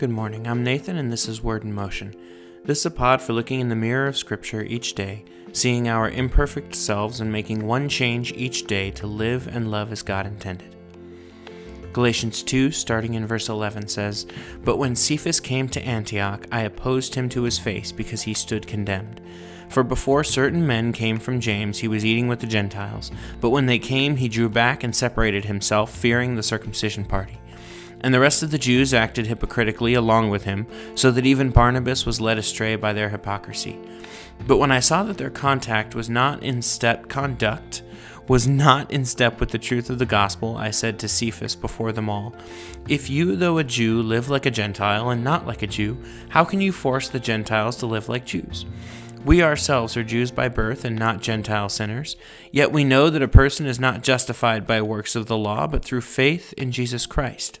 Good morning. I'm Nathan, and this is Word in Motion. This is a pod for looking in the mirror of Scripture each day, seeing our imperfect selves, and making one change each day to live and love as God intended. Galatians 2, starting in verse 11, says, But when Cephas came to Antioch, I opposed him to his face because he stood condemned. For before certain men came from James, he was eating with the Gentiles. But when they came, he drew back and separated himself, fearing the circumcision party. And the rest of the Jews acted hypocritically along with him, so that even Barnabas was led astray by their hypocrisy. But when I saw that their contact was not in step conduct, was not in step with the truth of the gospel, I said to Cephas before them all, If you, though a Jew, live like a Gentile and not like a Jew, how can you force the Gentiles to live like Jews? We ourselves are Jews by birth and not Gentile sinners. Yet we know that a person is not justified by works of the law, but through faith in Jesus Christ.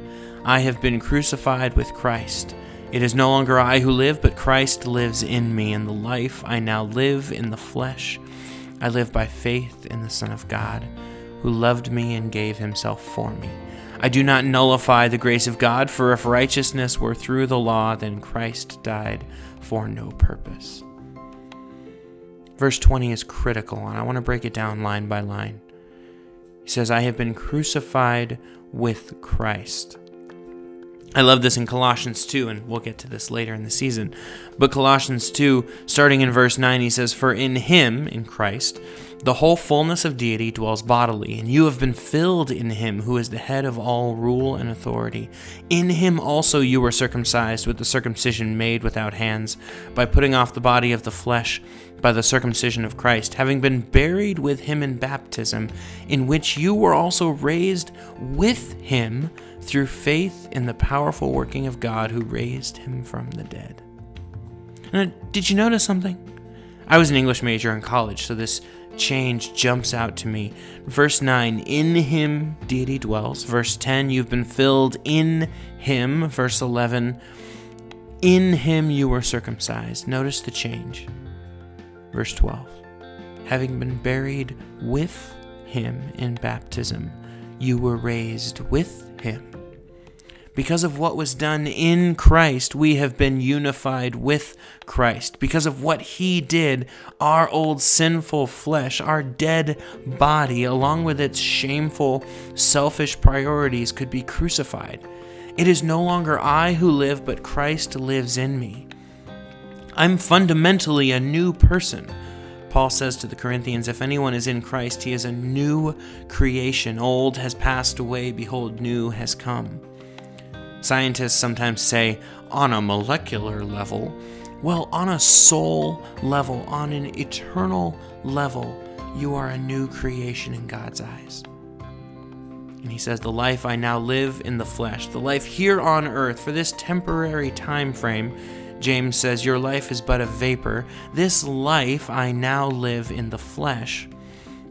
I have been crucified with Christ. It is no longer I who live, but Christ lives in me, and the life I now live in the flesh. I live by faith in the Son of God, who loved me and gave himself for me. I do not nullify the grace of God, for if righteousness were through the law, then Christ died for no purpose. Verse 20 is critical, and I want to break it down line by line. He says, I have been crucified with Christ. I love this in Colossians 2, and we'll get to this later in the season. But Colossians 2, starting in verse 9, he says, For in him, in Christ, the whole fullness of deity dwells bodily, and you have been filled in him who is the head of all rule and authority. In him also you were circumcised with the circumcision made without hands, by putting off the body of the flesh by the circumcision of Christ, having been buried with him in baptism, in which you were also raised with him through faith in the powerful working of God who raised him from the dead. Now, did you notice something? I was an English major in college, so this change jumps out to me. Verse 9, in him deity dwells. Verse 10, you've been filled in him. Verse 11, in him you were circumcised. Notice the change. Verse 12, having been buried with him in baptism, you were raised with him. Because of what was done in Christ, we have been unified with Christ. Because of what He did, our old sinful flesh, our dead body, along with its shameful, selfish priorities, could be crucified. It is no longer I who live, but Christ lives in me. I'm fundamentally a new person. Paul says to the Corinthians, If anyone is in Christ, he is a new creation. Old has passed away, behold, new has come. Scientists sometimes say, on a molecular level. Well, on a soul level, on an eternal level, you are a new creation in God's eyes. And he says, The life I now live in the flesh, the life here on earth for this temporary time frame, James says, Your life is but a vapor. This life I now live in the flesh.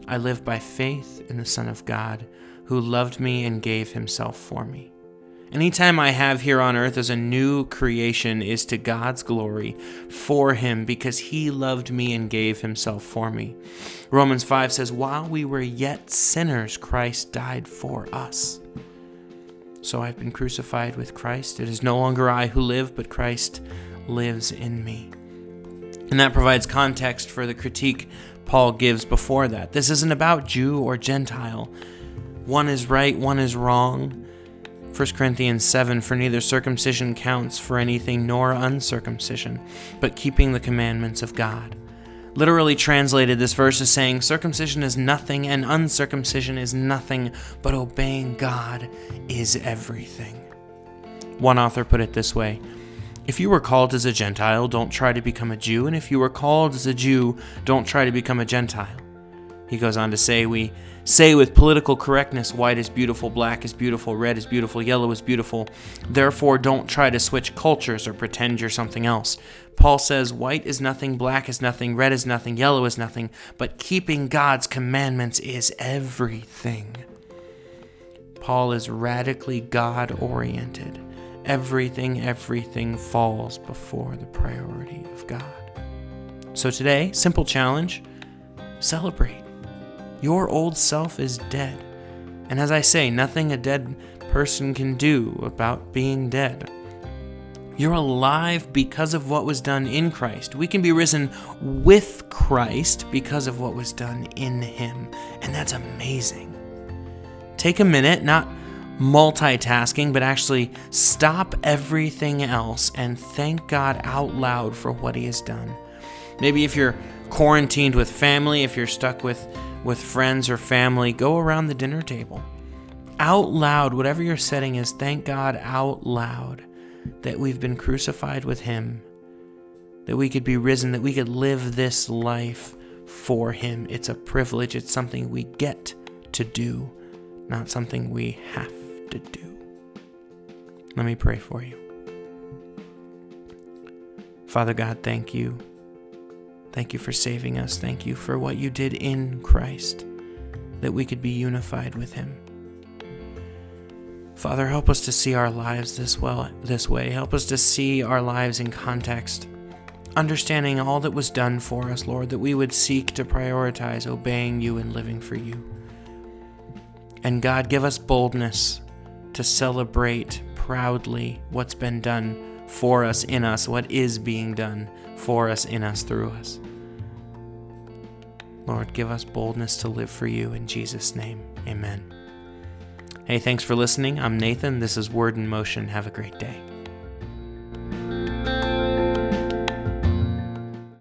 I live by faith in the Son of God, who loved me and gave himself for me. Anytime I have here on earth as a new creation is to God's glory for Him because He loved me and gave Himself for me. Romans 5 says, While we were yet sinners, Christ died for us. So I've been crucified with Christ. It is no longer I who live, but Christ lives in me. And that provides context for the critique Paul gives before that. This isn't about Jew or Gentile. One is right, one is wrong. 1 Corinthians 7 For neither circumcision counts for anything nor uncircumcision, but keeping the commandments of God. Literally translated, this verse is saying circumcision is nothing and uncircumcision is nothing, but obeying God is everything. One author put it this way If you were called as a Gentile, don't try to become a Jew, and if you were called as a Jew, don't try to become a Gentile. He goes on to say, We say with political correctness, white is beautiful, black is beautiful, red is beautiful, yellow is beautiful. Therefore, don't try to switch cultures or pretend you're something else. Paul says, White is nothing, black is nothing, red is nothing, yellow is nothing, but keeping God's commandments is everything. Paul is radically God oriented. Everything, everything falls before the priority of God. So today, simple challenge celebrate. Your old self is dead. And as I say, nothing a dead person can do about being dead. You're alive because of what was done in Christ. We can be risen with Christ because of what was done in Him. And that's amazing. Take a minute, not multitasking, but actually stop everything else and thank God out loud for what He has done. Maybe if you're quarantined with family, if you're stuck with, with friends or family, go around the dinner table. Out loud, whatever your setting is, thank God out loud that we've been crucified with Him, that we could be risen, that we could live this life for Him. It's a privilege, it's something we get to do, not something we have to do. Let me pray for you. Father God, thank you Thank you for saving us. Thank you for what you did in Christ, that we could be unified with Him. Father, help us to see our lives this well this way. Help us to see our lives in context, understanding all that was done for us, Lord, that we would seek to prioritize obeying you and living for you. And God, give us boldness to celebrate proudly what's been done for us in us, what is being done for us, in us, through us. Lord, give us boldness to live for you in Jesus' name. Amen. Hey, thanks for listening. I'm Nathan. This is Word in Motion. Have a great day.